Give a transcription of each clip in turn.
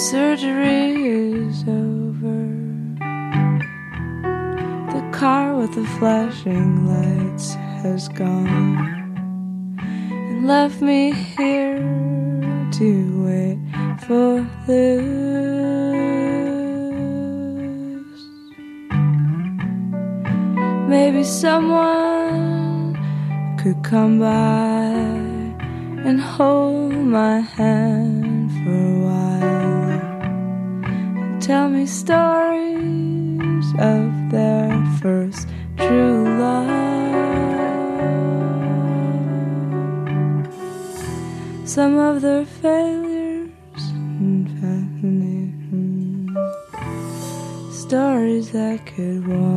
surgery is over. The car with the flashing lights has gone and left me here to wait for this. Maybe someone could come by and hold my hand tell me stories of their first true love. Some of their failures and fascinating stories that could warm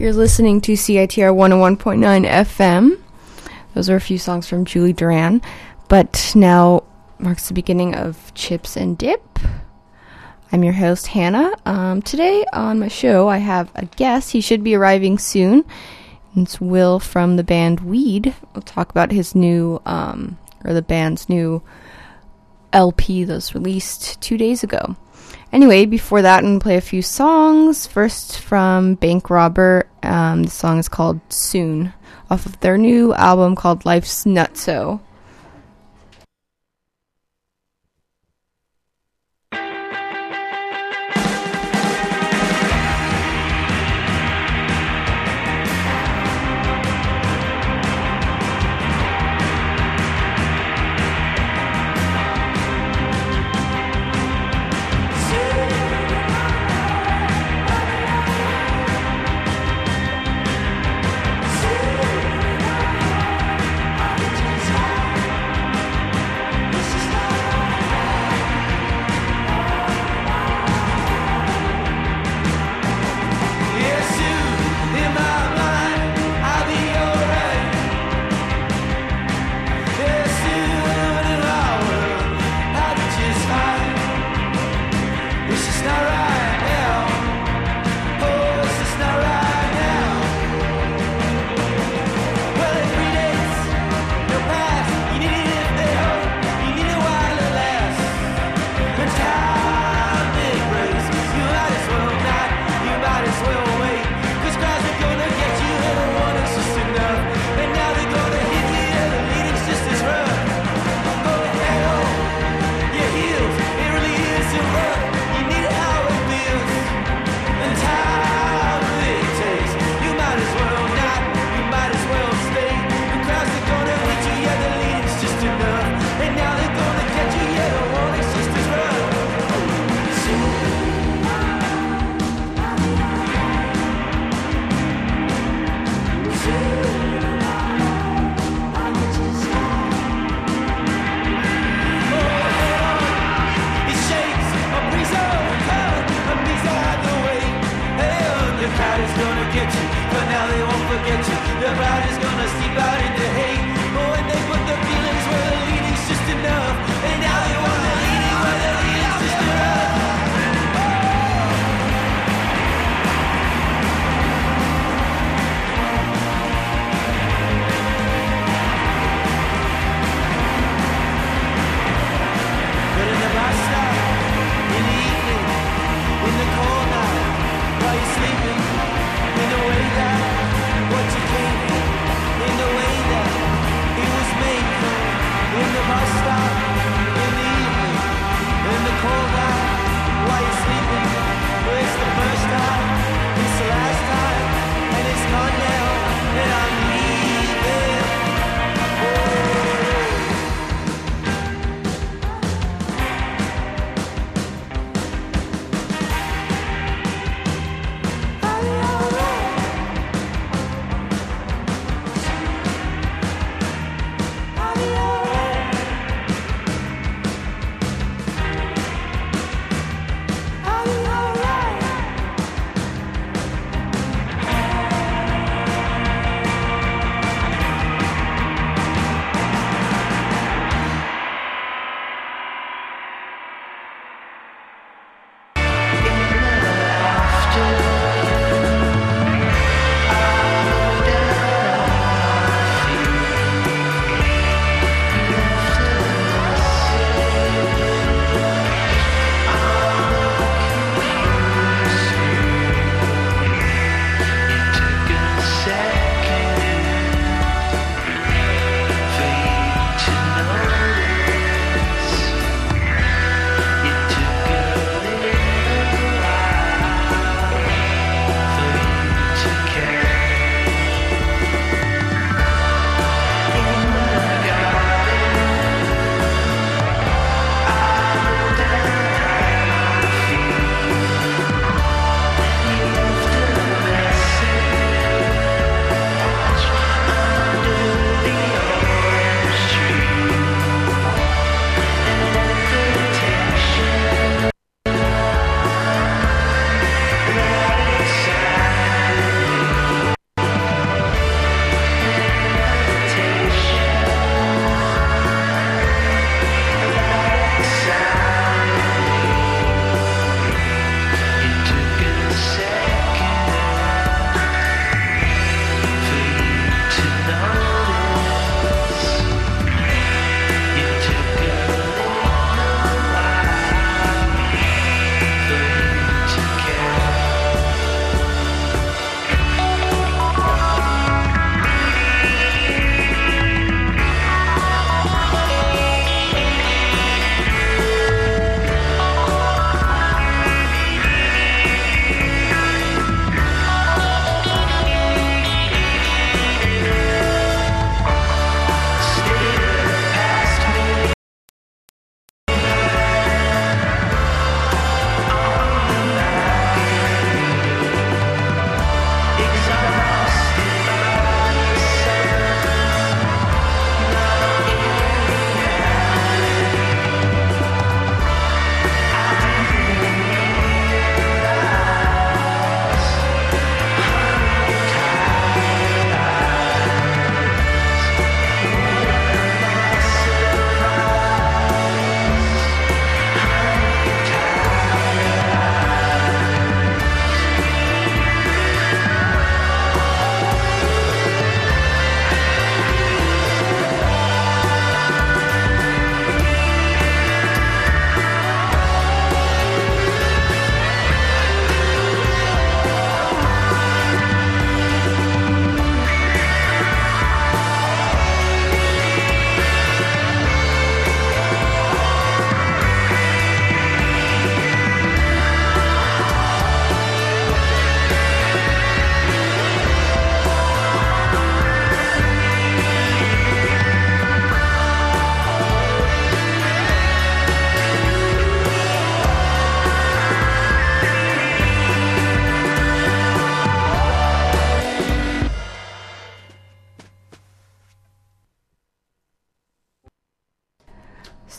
You're listening to CITR 101.9 FM. Those are a few songs from Julie Duran. But now marks the beginning of Chips and Dip. I'm your host, Hannah. Um, today on my show, I have a guest. He should be arriving soon. It's Will from the band Weed. We'll talk about his new, um, or the band's new LP that was released two days ago. Anyway, before that, I'm going to play a few songs. First from Bank Robber. Um, the song is called Soon, off of their new album called Life's Nutso.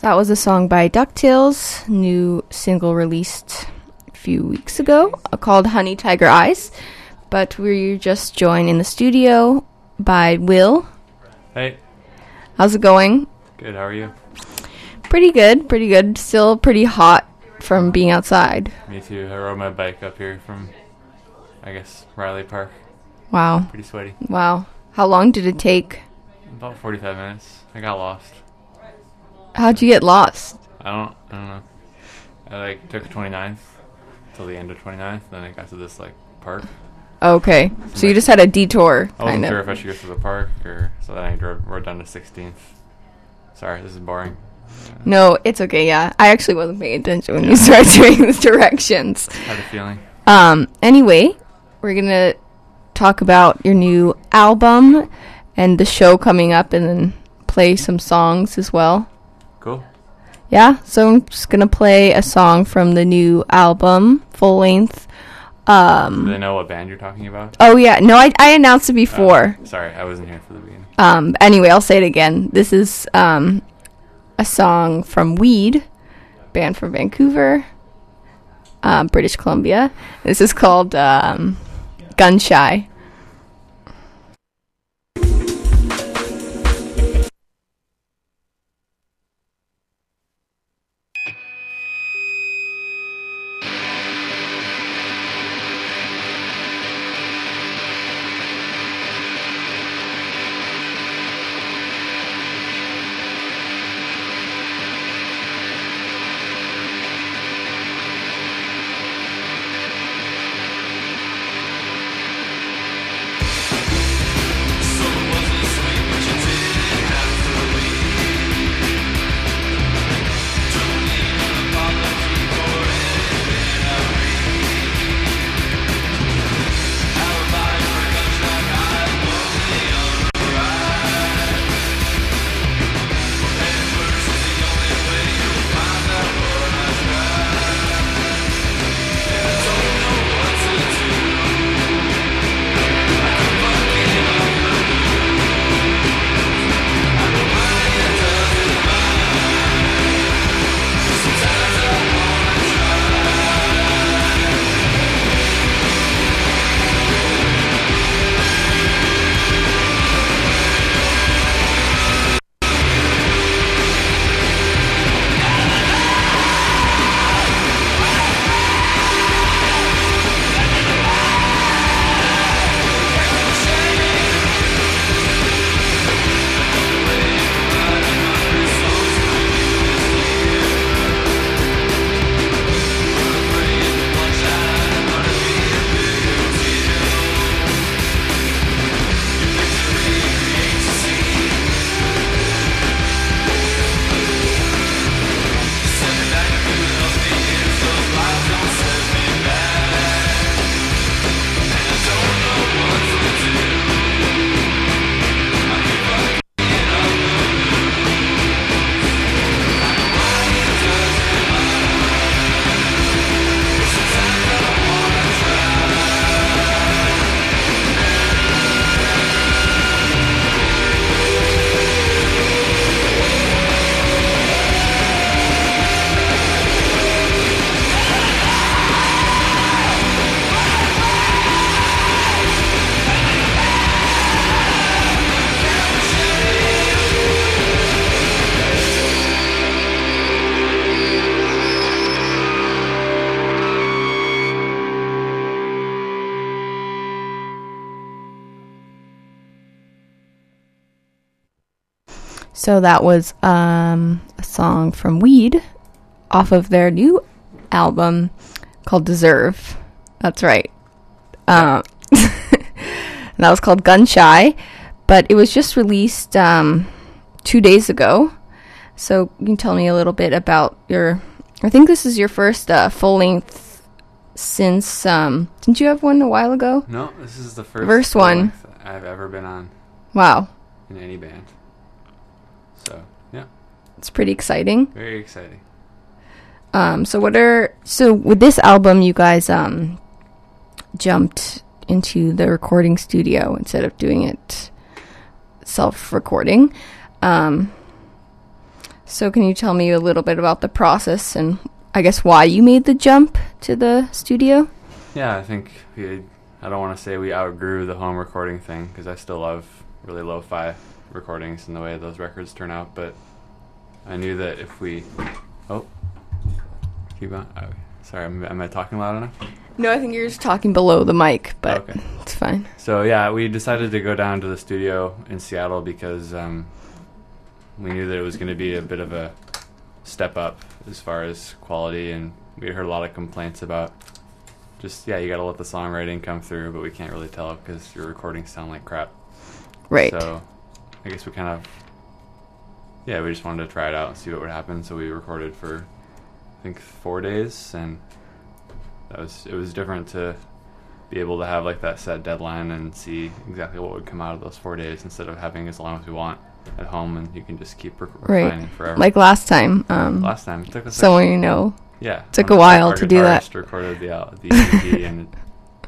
That was a song by Ducktails, new single released a few weeks ago uh, called Honey Tiger Eyes. But we're just joined in the studio by Will. Hey, How's it going? good. How are you? Pretty good, pretty good. Still pretty hot from being outside. Me too. I rode my bike up here from, I guess, Riley Park. Wow, Pretty sweaty. wow. How long did it take? About 45 minutes. I got lost. How'd you get lost? I don't. I don't know. I like took 29th till the end of 29th. Then I got to this like park. Okay, so you just had a detour, I wasn't sure if I should go through the park or so. Then I drove rode down to 16th. Sorry, this is boring. No, it's okay. Yeah, I actually wasn't paying attention when you started doing the directions. Had a feeling. Um. Anyway, we're gonna talk about your new album and the show coming up, and then play some songs as well. Cool. Yeah. So I'm just gonna play a song from the new album, full length. Do Um. they know what band you're talking about? Oh yeah. No, I I announced it before. Oh, sorry, I wasn't here for the beginning. Um, anyway, I'll say it again. This is um, a song from Weed, band from Vancouver, um, British Columbia. This is called um, Gun So that was um, a song from Weed off of their new album called Deserve. That's right. Um, and that was called Gun Shy, but it was just released um, two days ago. So you can tell me a little bit about your. I think this is your first uh, full length since. Um, didn't you have one a while ago? No, this is the first First one. I've ever been on Wow, in any band. So yeah, it's pretty exciting. very exciting. Um, so what are so with this album, you guys um jumped into the recording studio instead of doing it self-recording. Um, So, can you tell me a little bit about the process and I guess why you made the jump to the studio? Yeah, I think we. I don't want to say we outgrew the home recording thing because I still love really lo-fi recordings and the way those records turn out. But I knew that if we, oh, keep on. Oh, sorry, am, am I talking loud enough? No, I think you're just talking below the mic, but Okay. it's fine. So yeah, we decided to go down to the studio in Seattle because um, we knew that it was going to be a bit of a step up as far as quality, and we heard a lot of complaints about just yeah, you got to let the songwriting come through, but we can't really tell because your recordings sound like crap. Right. So I guess we kind of yeah, we just wanted to try it out and see what would happen. So we recorded for I think four days, and that was it was different to be able to have like that set deadline and see exactly what would come out of those four days instead of having as long as we want at home and you can just keep re- Right. forever. Like last time, um, last time, it took us someone you know. yeah took a while to do that. Recorded the al- the EP and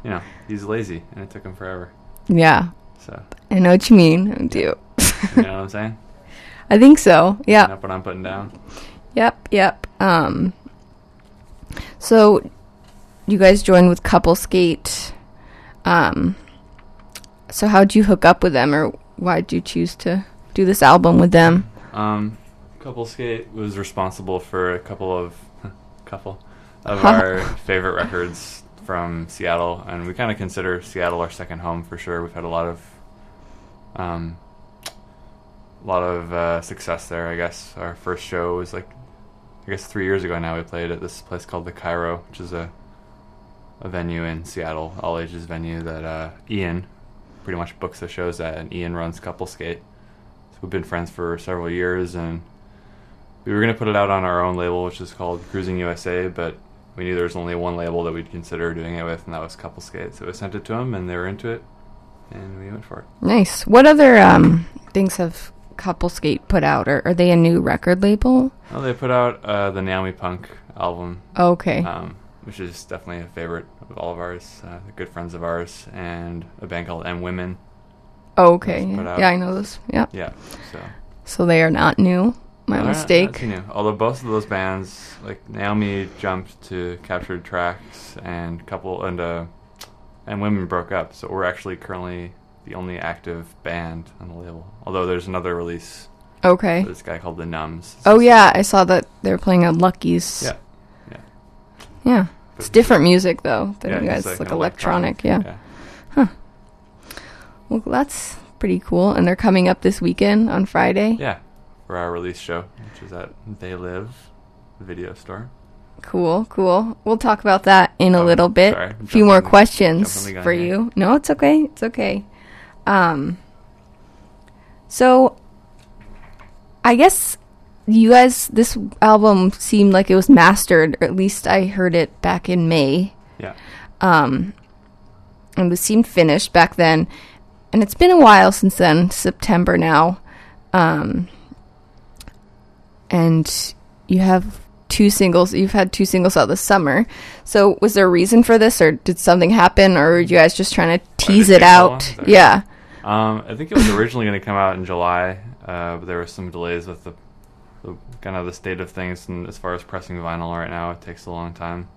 you know he's lazy and it took him forever. Yeah, So I know what you mean. I do. You know what I'm saying? I think so. Yeah. know what I'm putting down? Yep. Yep. Um. So, you guys joined with Couple Skate. Um. So how'd you hook up with them, or why'd you choose to do this album with them? Um, Couple Skate was responsible for a couple of couple of our favorite records from Seattle, and we kind of consider Seattle our second home for sure. We've had a lot of um, a lot of uh, success there. I guess our first show was like I guess three years ago now. We played at this place called the Cairo, which is a a venue in Seattle, all ages venue that uh, Ian pretty much books the shows at, and Ian runs Couple Skate. So we've been friends for several years, and we were going to put it out on our own label, which is called Cruising USA, but we knew there was only one label that we'd consider doing it with, and that was Couple Skate. So we sent it to them, and they were into it, and we went for it. Nice. What other um things have Couple Skate put out? Or are they a new record label? Well, they put out uh, the Naomi Punk album, Okay. um, which is definitely a favorite of all of ours, uh, good friends of ours, and a band called M Women. okay. put out. Yeah, I know those. Yeah. Yeah, so So they are not new. My No, not- mistake. not new. Although both of those bands, like Naomi jumped to Captured Tracks and couple and uh, and Women broke up, so we're actually currently the only active band on the label. Although there's another release, Okay. this guy called the Numbs. Oh yeah, I saw that they were playing at Lucky's. Yeah, yeah. Yeah. It's different music though than Yeah, you it's guys like, an electronic. Yeah. yeah. Well, that's pretty cool. And they're coming up this weekend on Friday. Yeah, for our release show, which is at They Live video store. Cool, cool. We'll talk about that in a Oh, little bit. sorry. A few more questions for here. you. No, it's okay. It's okay. Um So I guess you guys this album seemed like it was mastered, or at least I heard it back in May. Yeah, Um and it seemed finished back then. And it's been a while since then, September now. Um and you have two singles you've had two singles out this summer so was there a reason for this or did something happen or were you guys just trying to tease it take so long? out yeah Um, I think it was originally going to come out in July, uh, but there were some delays with the, the kind of the state of things, and as far as pressing vinyl right now, it takes a long time,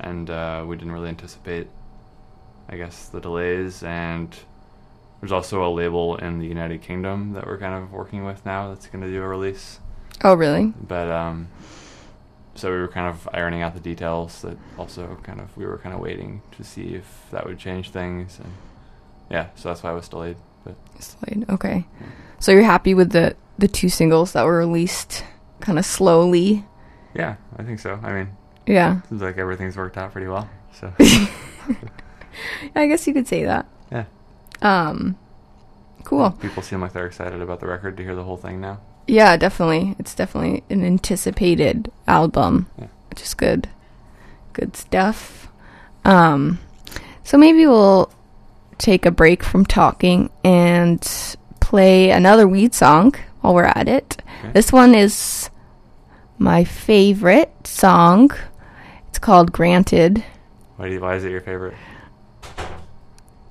and uh, we didn't really anticipate, I guess, the delays. And there's also a label in the United Kingdom that we're kind of working with now that's going to do a release, oh really but um, so we were kind of ironing out the details. That also kind of we were kind of waiting to see if that would change things, and yeah, so that's why it was delayed, but. Slade. okay so you're happy with the the two singles that were released kind of slowly Yeah, I think so. I mean, yeah seems like everything's worked out pretty well. So i guess you could say that yeah, um cool People seem like they're excited about the record to hear the whole thing now. yeah definitely it's definitely an anticipated album Yeah. which is good good stuff um so maybe we'll take a break from talking and play another weed song while we're at it Okay. this one is my favorite song it's called granted Why do you, why is it your favorite?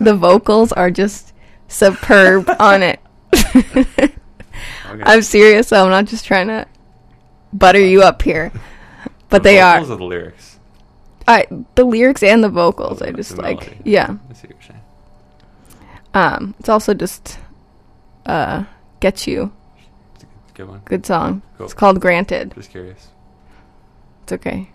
the vocals are just superb on it Okay. I'm serious. though. I'm not just trying to butter you up here. But The they are. the lyrics. I the lyrics and the vocals. I The just melody. like yeah. I see what you're saying. Um, it's also just uh get you It's a good, good one. good song. Cool. It's called Granted. Just curious. It's okay.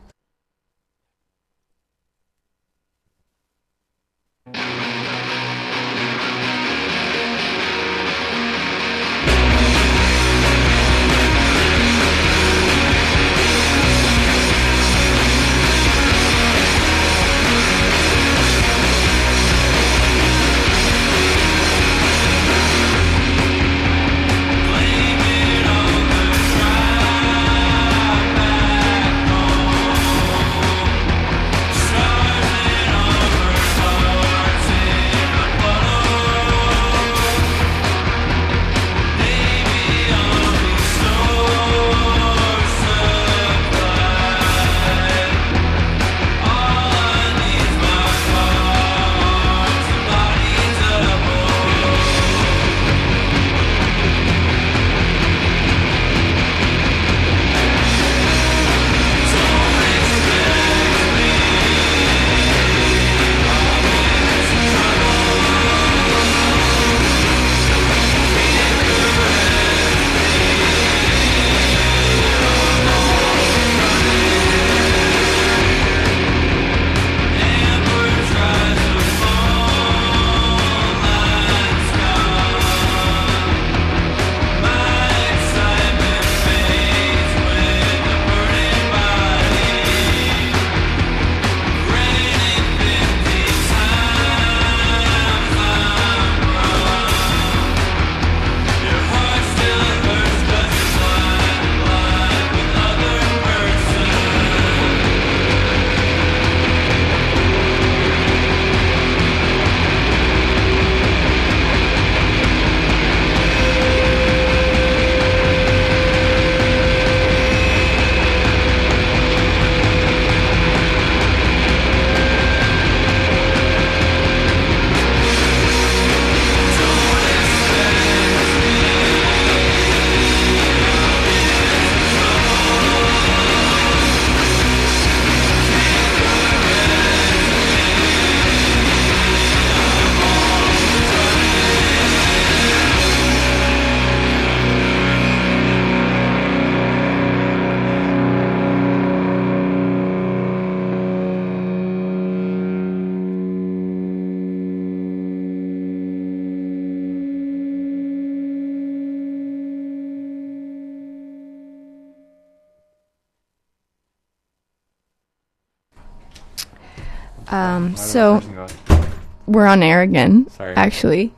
So that person go- we're on air again. Sorry. Actually,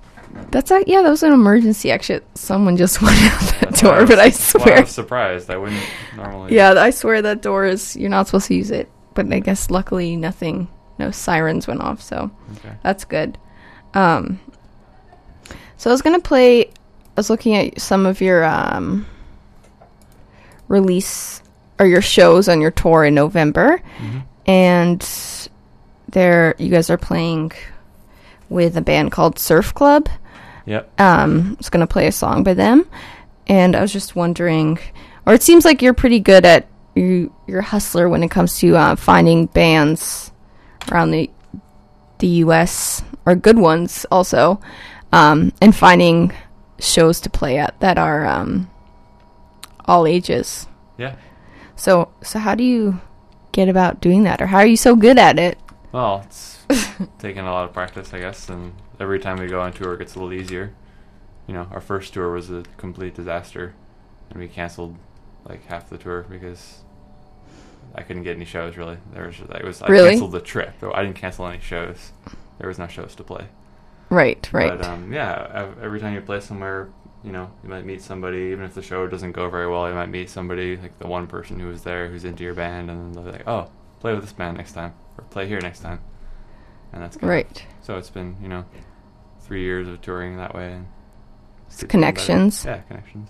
that's a, yeah, that was an emergency exit. Someone just went out that door, was- but I swear, I was surprised. I wouldn't normally. yeah, I swear that door is you're not supposed to use it. But I guess luckily nothing, no sirens went off, so Okay. that's good. Um, so I was gonna play. I was looking at some of your um release or your shows on your tour in November, Mhm. and there you guys are playing with a band called Surf Club. Yep. Um, I was gonna play a song by them, and I was just wondering, or it seems like you're pretty good at you. You're a hustler when it comes to uh, finding bands around the the U.S. or good ones also, um, and finding shows to play at that are um, all ages. Yeah. So, so how do you get about doing that, or how are you so good at it? Well, it's taken a lot of practice, I guess, and every time we go on tour, it gets a little easier. You know, our first tour was a complete disaster, and we canceled like half the tour because I couldn't get any shows. Really, there was it was I Really? canceled the trip. though I didn't cancel any shows. There was no shows to play. Right, right. But um, yeah, every time you play somewhere, you know, you might meet somebody. Even if the show doesn't go very well, you might meet somebody like the one person who was there who's into your band, and they'll be like, "Oh, play with this band next time, or play here next time." And that's good. right. So it's been you know, three years of touring that way, and It's keeps getting better. connections. Yeah, connections.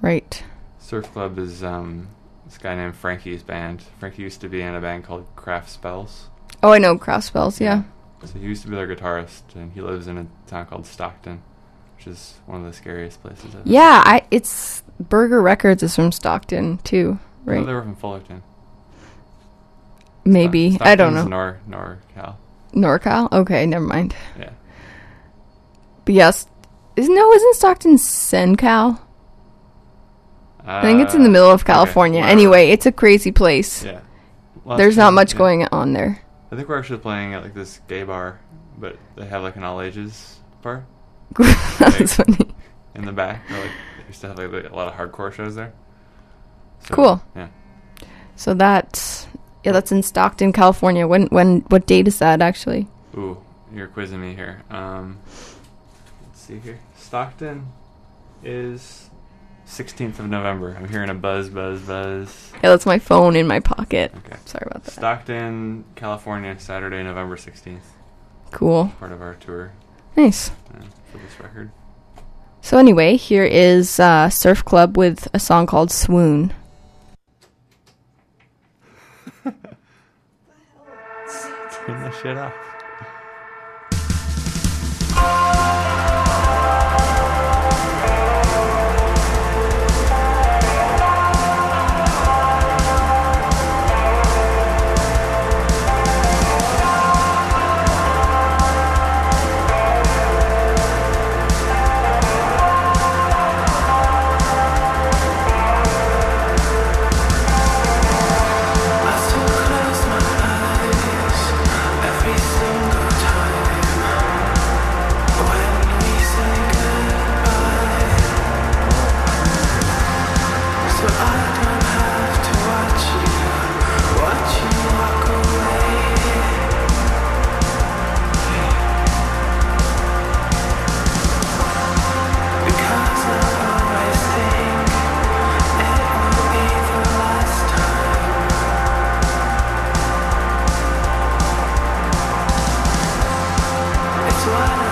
Right. Surf Club is um, this guy named Frankie's band. Frankie used to be in a band called Craft Spells. Oh, I know Craft spells. Yeah. So he used to be their guitarist, and he lives in a town called Stockton. which is one of the scariest places. I've Yeah, I it's Burger Records is from Stockton too, Oh, right? they were from Fullerton. Maybe Stock- I don't know. Nor NorCal. NorCal. Okay, never mind. Yeah. But yes, isn't no isn't Stockton SenCal? I think it's in the Uh, middle of California. whatever. anyway, it's a crazy place. Yeah. Well, There's not much yeah. going on there. I think we're actually playing at like this gay bar, but they have like an all ages bar That's funny. in the back. Or, like they used to have like a lot of hardcore shows there. So, Cool. Yeah. So that's yeah, that's in Stockton, California. When when what date is that actually? Ooh, you're quizzing me here. Um, let's see here. Stockton is 16th of November. I'm hearing a buzz, buzz, buzz. Yeah, that's my phone in my pocket. Okay. Sorry about that. Stockton, California, Saturday, November 16th. Cool. Part of our tour Nice. uh, for this record. So anyway, here is uh, Surf Club with a song called Swoon. Turn that shit off. try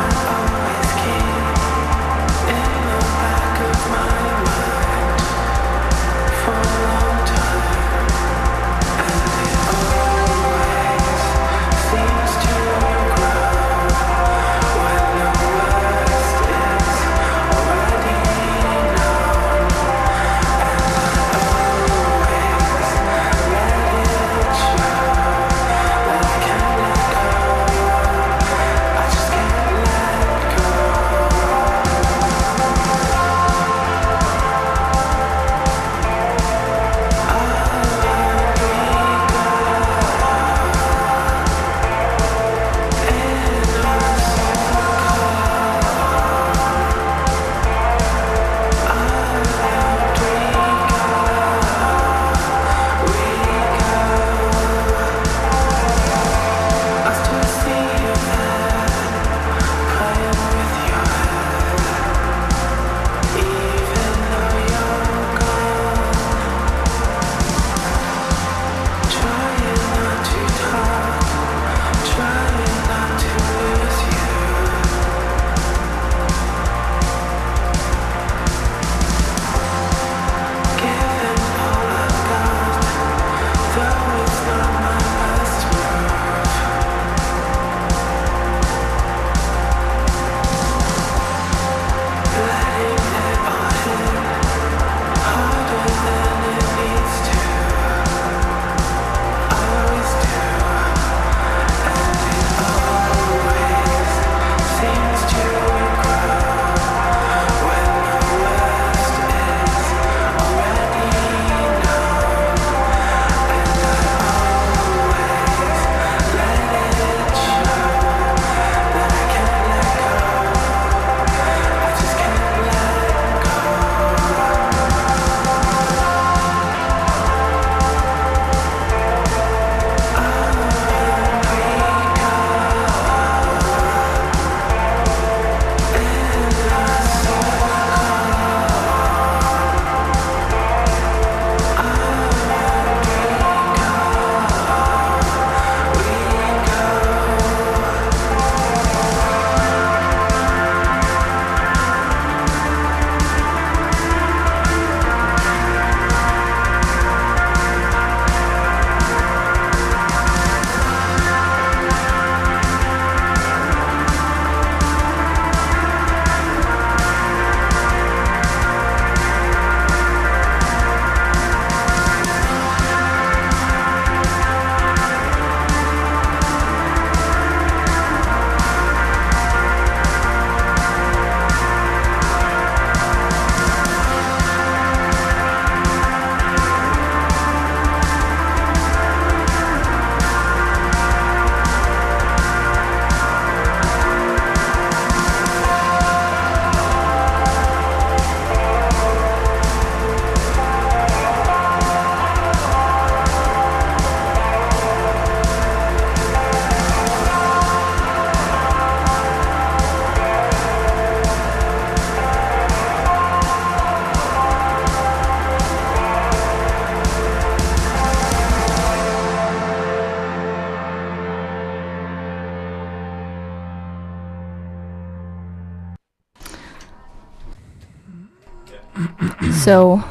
So,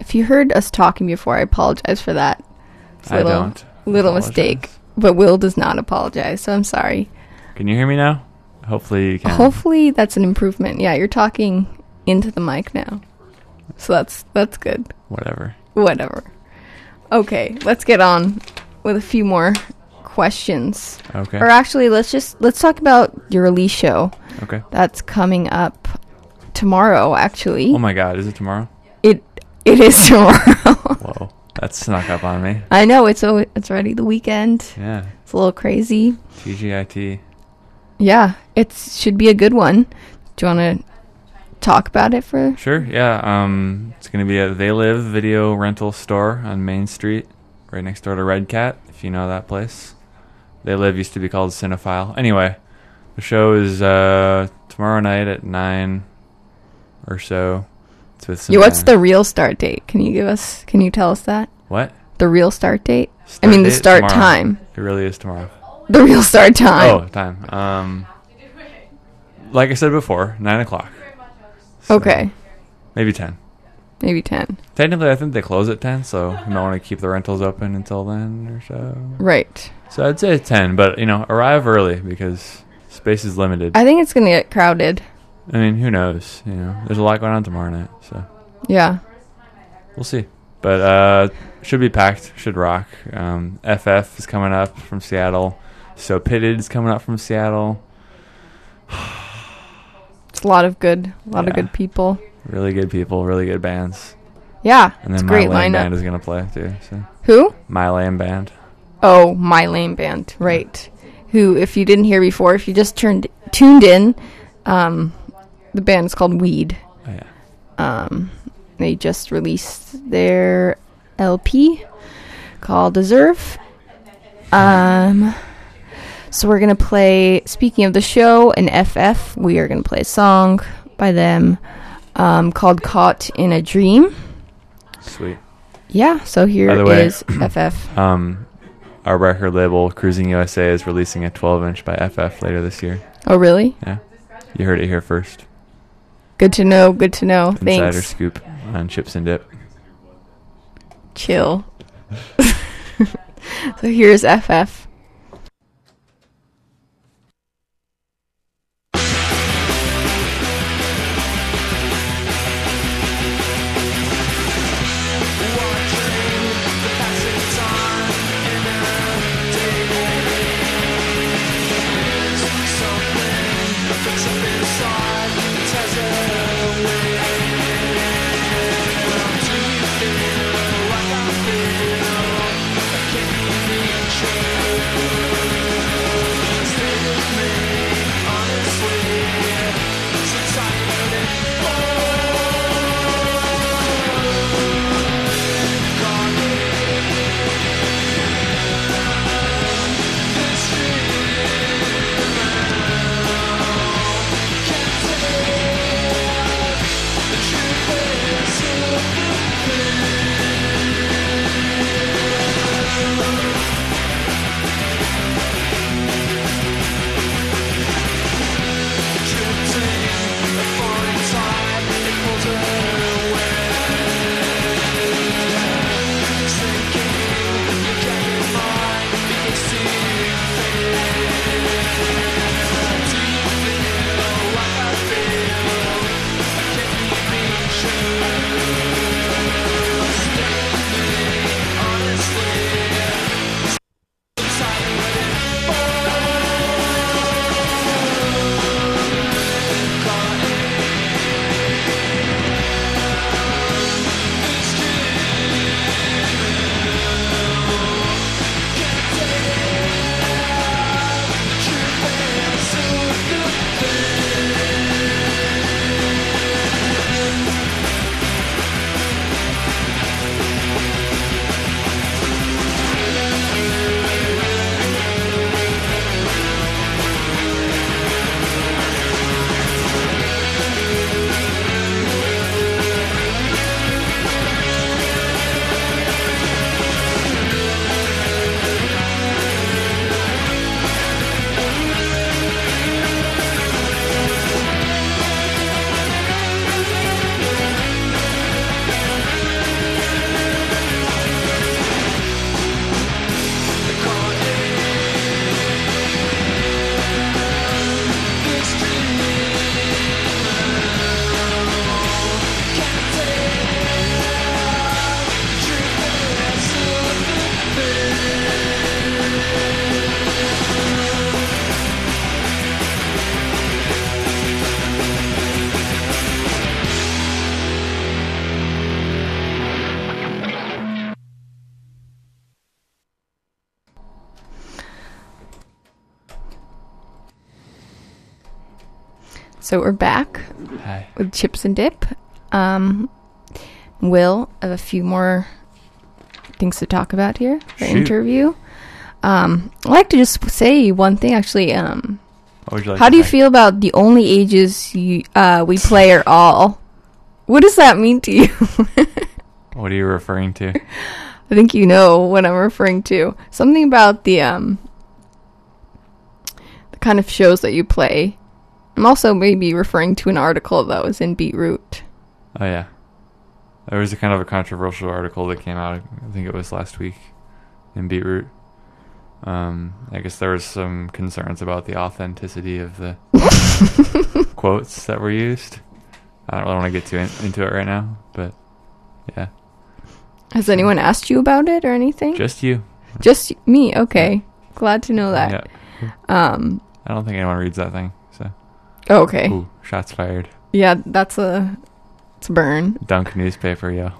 if you heard us talking before, I apologize for that. It's a I little, don't. Little apologize. mistake. But Will does not apologize, so I'm sorry. Can you hear me now? Hopefully you can. Hopefully that's an improvement. Yeah, you're talking into the mic now. So that's that's good. Whatever. Whatever. Okay, let's get on with a few more questions. Okay. Or actually, let's just let's talk about your release show. Okay. That's coming up tomorrow actually. Oh my God! Is it tomorrow? it it is tomorrow. Whoa, that snuck up on me. I know it's o- it's already the weekend. Yeah. It's a little crazy. TGIT. Yeah, it should be a good one. Do you want to talk about it for? Sure. Yeah. Um, it's gonna be at They Live Video Rental Store on Main Street, right next door to Red Cat. If you know that place. They Live used to be called Cinephile. Anyway, the show is uh tomorrow night at nine or so. It's with some Yeah, what's the real start date? Can you give us? Can you tell us that? what? The real start date? I Start mean, the date? start Tomorrow. time. It really is tomorrow. The real start time. Oh, time. Um, like I said before, nine o'clock. So, okay, Maybe ten. maybe ten. Technically, I think they close at ten, so you might want to keep the rentals open until then or so. Right. So I'd say ten, but you know, arrive early because space is limited. I, I think it's gonna get crowded. Mean, who knows? You know, there's a lot going on tomorrow night, so Yeah. we'll see. But uh, should be packed. Should rock. Um, FF is coming up from Seattle. So Pitted is coming up from Seattle. It's a lot of good, a lot of good people. Really good people. Really good bands. Yeah, And it's then great My Lame lineup. Band is gonna play too. So Who? My Lame Band. Oh, My Lame Band, right? Who, if you didn't hear before, if you just turned tuned in, um, the band is called Weed. Oh yeah. Um, they just released their LP called Deserve. Um, so we're gonna play. Speaking of the show and FF, we are gonna play a song by them um, called "Caught in a Dream." Sweet. Yeah. So here way- is FF. Um, our record label Cruising USA is releasing a 12-inch by FF later this year. Oh, really? Yeah, you heard it here first. Good to know. Good to know. Insider Thanks. scoop on Chips and Dip. Chill. so here's FF. So we're back Hi. with Chips and Dip. Um, Will, I have a few more things to talk about here. The Shoot. interview. Um, I'd like to just say one thing actually. Um, What would you like how to do you feel about the only ages you, uh, we play are all? What does that mean to you? What are you referring to? I think you know what I'm referring to. Something about the um the kind of shows that you play. I'm also maybe referring to an article that was in BeatRoute. Oh yeah, there was a kind of a controversial article that came out. I think it was last week in BeatRoute. Um, I guess there was some concerns about the authenticity of the quotes that were used. I don't really want to get too in, into it right now, but yeah, Has anyone asked you about it or anything? just you. Just me. Okay. Glad to know that. Yeah, Um I don't think anyone reads that thing. Oh, okay. ooh, shots fired. Yeah, that's a it's a burn. Dunk newspaper, yo.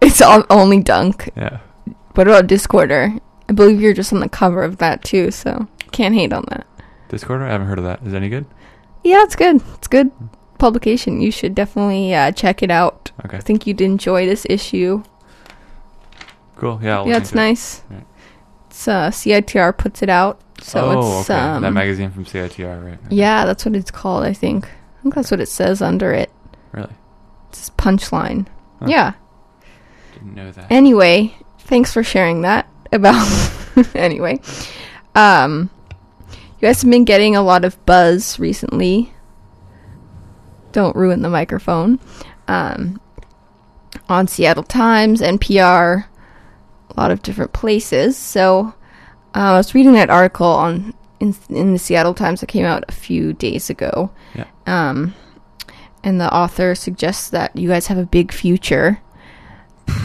It's all, only dunk. Yeah. What about Discorder? I believe you're just on the cover of that too, so can't hate on that. Discord. I haven't heard of that. Is it any good? Yeah, it's good. It's good publication. You should definitely uh, check it out. Okay. I think you'd enjoy this issue. Cool. Yeah. I'll yeah, it's into it. nice. Right. It's It's uh, CITR puts it out, so oh, it's okay. um, that magazine from CITR, right? Okay. yeah, that's what it's called. I think. I think that's what it says under it. Really? It's punchline. Huh. Yeah. Didn't know that. Anyway, thanks for sharing that about. anyway, um, you guys have been getting a lot of buzz recently. Don't ruin the microphone. Um, on Seattle Times, NPR, a lot of different places. So I was reading that article on in, in the Seattle Times that came out a few days ago. Yeah. Um, and the author suggests that you guys have a big future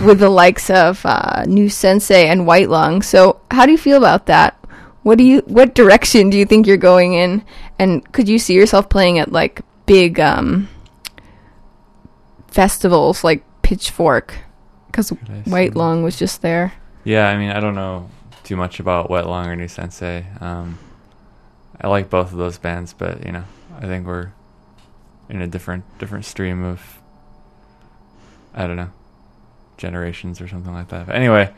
with the likes of uh, Nu Sensae and White Lung. So, how do you feel about that? What do you? What direction do you think you're going in? And could you see yourself playing at like big um, festivals like Pitchfork? Because Could I see White? Lung was just there. Yeah, I mean, I don't know too much about White Lung or Nu Sensae. Um, I like both of those bands, but you know, I think we're in a different different stream of I don't know generations or something like that. But anyway,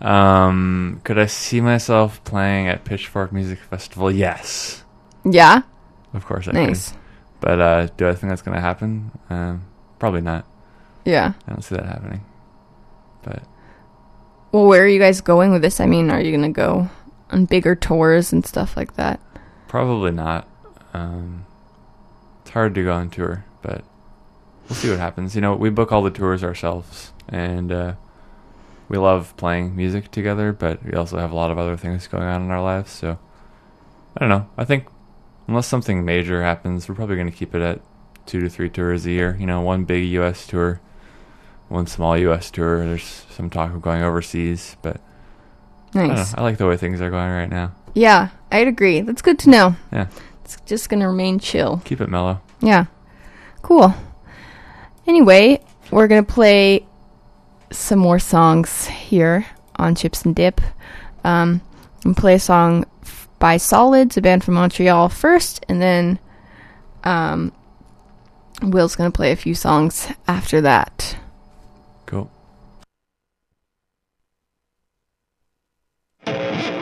um, could I see myself playing at Pitchfork Music Festival? Yes, Yeah, of course I nice. could. But uh, do I think that's going to happen? Um, probably not. Yeah. I don't see that happening. But Well, where are you guys going with this? I mean, are you gonna go on bigger tours and stuff like that? Probably not. Um, it's hard to go on tour, but we'll see what happens. You know, we book all the tours ourselves, and uh, we love playing music together, but we also have a lot of other things going on in our lives. So I don't know. I think unless something major happens, we're probably going to keep it at two to three tours a year. You know, one big U.S. tour, one small U.S. tour. There's some talk of going overseas, but I. Nice. I like the way things are going right now. Yeah, I'd agree. That's good to know. Yeah, It's just gonna remain chill. keep it mellow. Yeah. Cool. Anyway, we're going to play some more songs here on Chips and Dip. Um, and play a song f- by Solids, a band from Montreal first, and then um, Will's going to play a few songs after that. Cool. Thank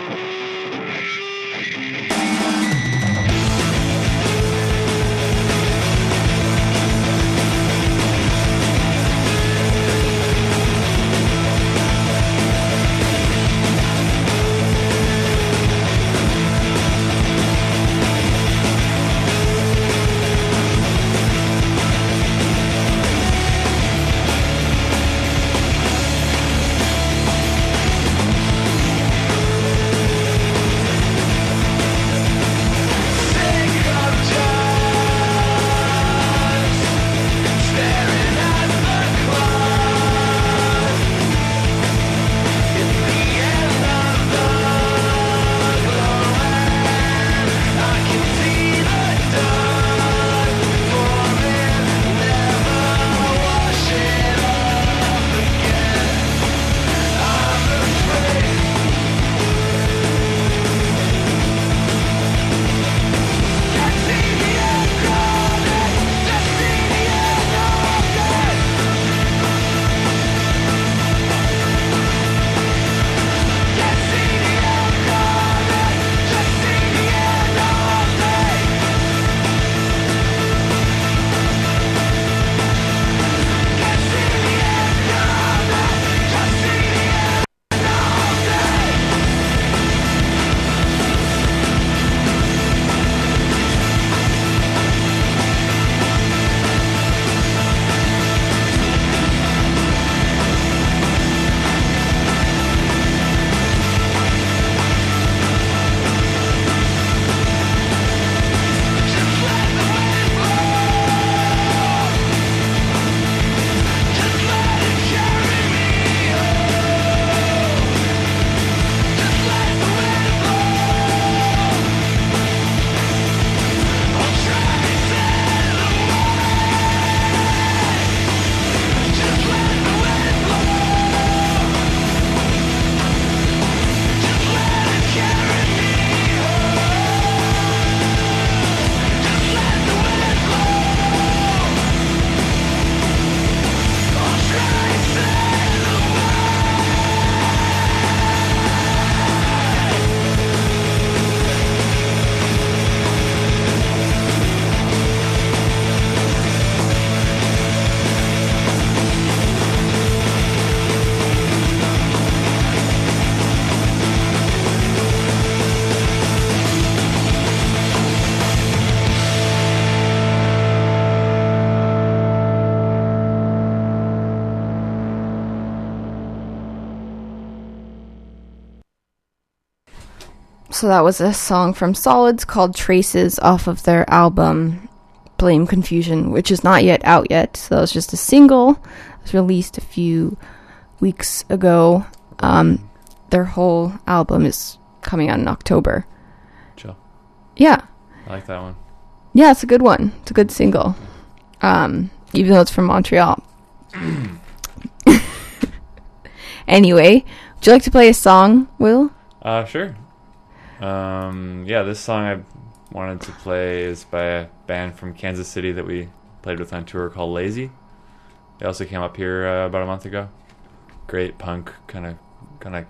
So that was a song from Solids called Traces off of their album Blame Confusion, which is not yet out yet. So that was just a single. It was released a few weeks ago. Um, their whole album is coming out in October. Chill. Yeah. I like that one. Yeah, it's a good one. It's a good single. Um, even though it's from Montreal. anyway, would you like to play a song, Will? Uh, sure. Um, yeah, this song I wanted to play is by a band from Kansas City that we played with on tour called Lazy. They also came up here uh, about a month ago. Great punk, kind of, kind of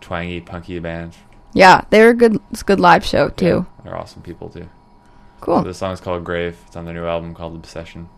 twangy, punky band. Yeah, they were good. It's a good live show too. Yeah, they're awesome people too. Cool. So this song is called Grave. It's on their new album called Obsession.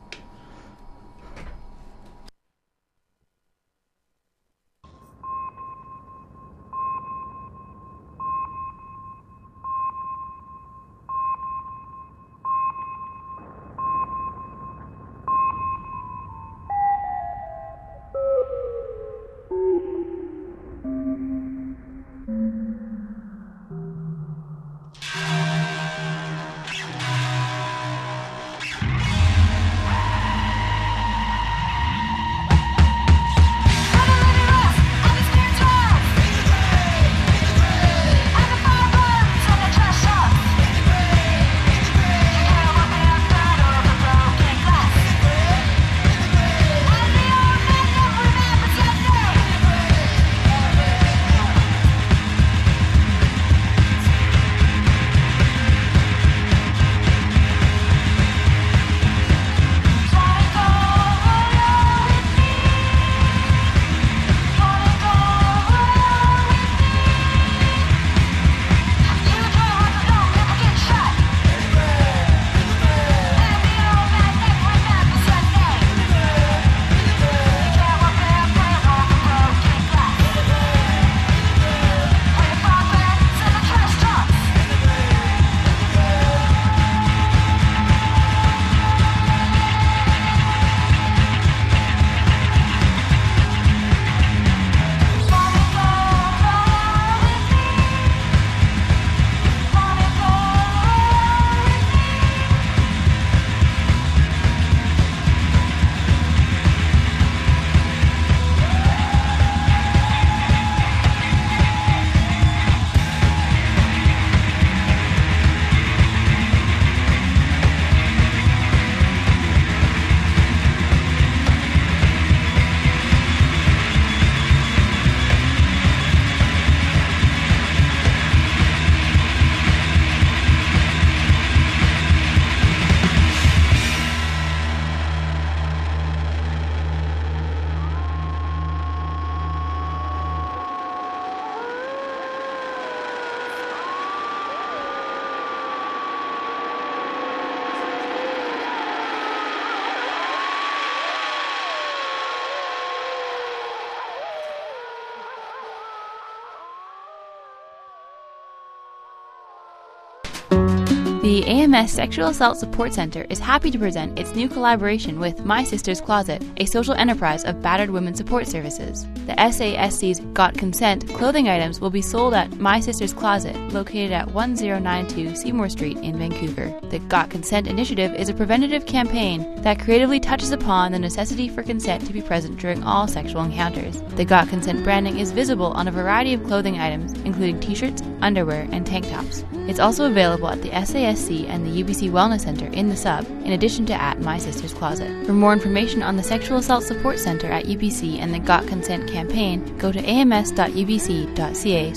AMS Sexual Assault Support Center is happy to present its new collaboration with My Sister's Closet, a social enterprise of battered women support services. The SASC's Got Consent clothing items will be sold at My Sister's Closet, located at 1092 Seymour Street in Vancouver. The Got Consent initiative is a preventative campaign that creatively touches upon the necessity for consent to be present during all sexual encounters. The Got Consent branding is visible on a variety of clothing items, including t shirts, underwear, and tank tops. It's also available at the SASC and the UBC Wellness Center in the sub, in addition to at My Sister's Closet. For more information on the Sexual Assault Support Center at UBC and the Got Consent campaign, go to ams.ubc.ca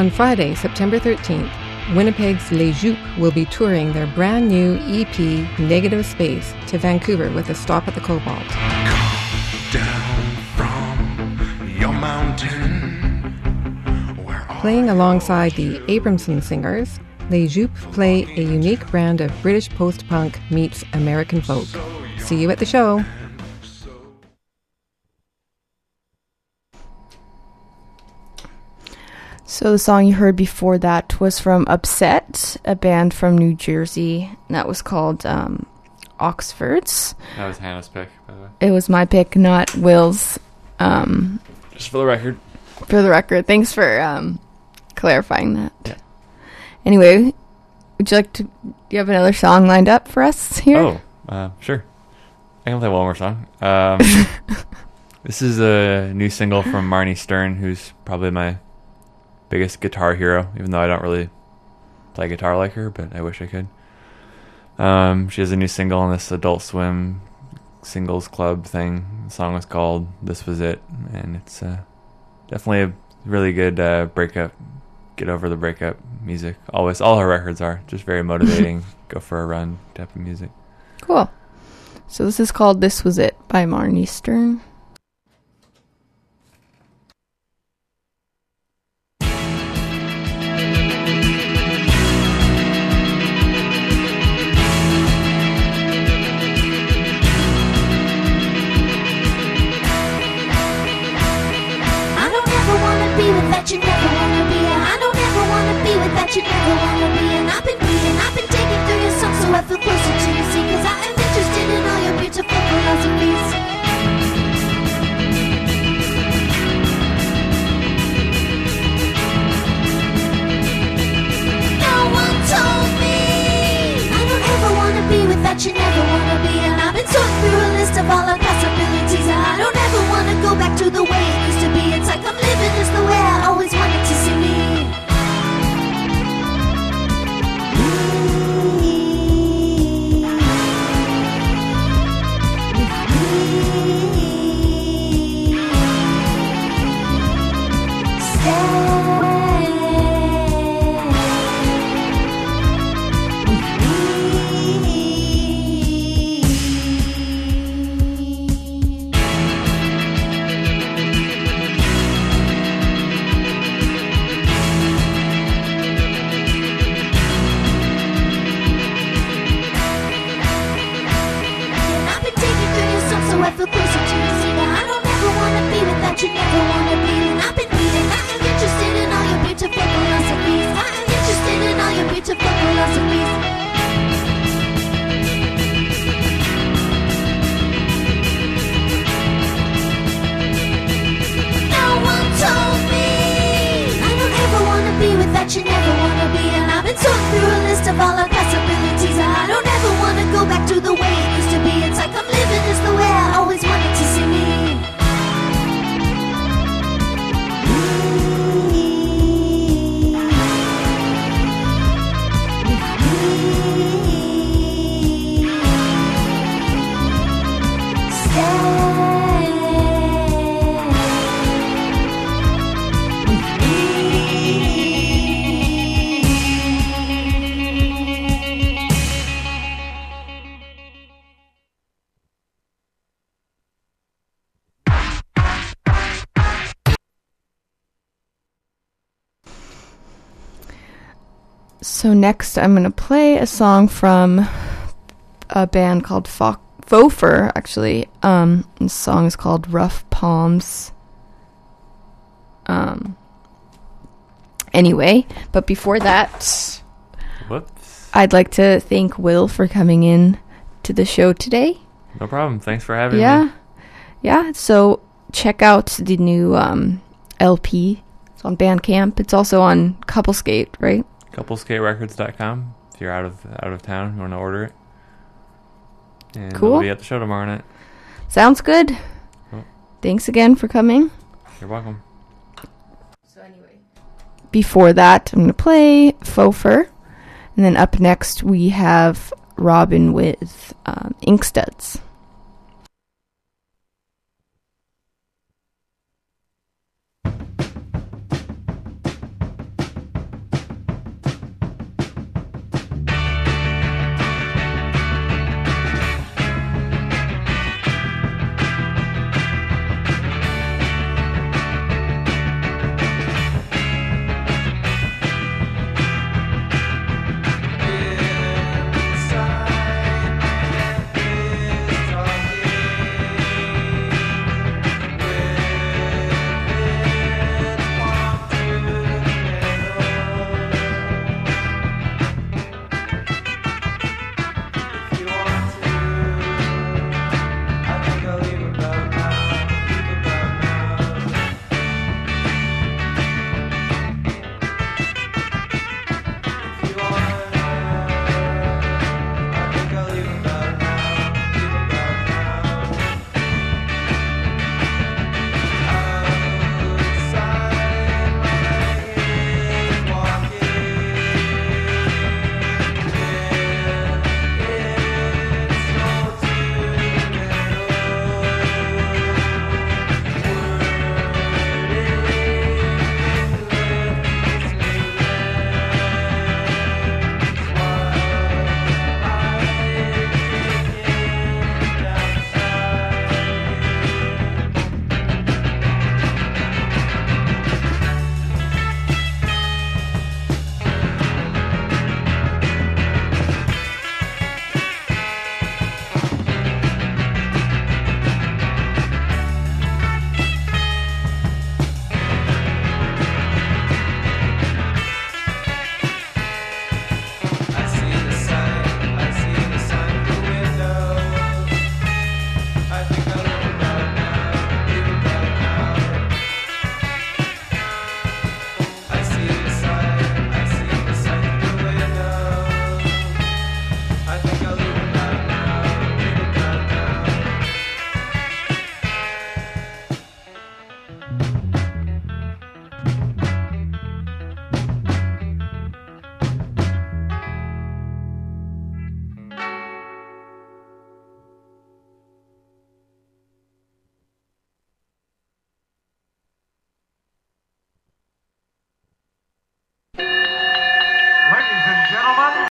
On Friday, September 13th, Winnipeg's Les Jupes will be touring their brand new EP, Negative Space, to Vancouver with a stop at the Cobalt. Playing alongside the Abramson Singers, Les Jupes play a unique brand of British post punk meets American folk. See you at the show. So the song you heard before that was from Upset, a band from New Jersey. And that was called um, Oxfords. That was Hannah's pick, by the way. It was my pick, not Will's. Um, Just for the record. for the record, thanks for um, clarifying that. Yeah. Anyway, would you like to? Do you have another song lined up for us here? Oh, uh, sure. I can play one more song. Um, this is a new single from Marnie Stern, who's probably my biggest guitar hero, even though I don't really play guitar like her, but I wish I could. Um, she has a new single on this Adult Swim singles club thing. The song was called "This Was It," and it's uh, definitely a really good uh, breakup, get over the breakup music. Always, all her records are just very motivating. Go for a run type of music. Cool. So this is called "This Was It" by Marnie Stern. Without you, never wanna be. And I've been reading, I've been digging through your songs so I feel closer to you, see, cause I am interested in all your beautiful philosophies. So next, I'm gonna play a song from a band called Fo- Fofer. Actually, um, the song is called "Rough Palms." Um. Anyway, but before that, Whoops. I'd like to thank Will for coming in to the show today. No problem. Thanks for having me. Yeah, yeah. So check out the new um, LP. It's on Bandcamp. It's also on Couple Skate, right? Coupleskaterecords.com. If you're out of out of town, you want to order it. And Cool. We'll be at the show tomorrow night. Sounds good. Cool. Thanks again for coming. You're welcome. So anyway, before that, I'm going to play Fofer. And then up next, we have Robin with um, Inkstuds.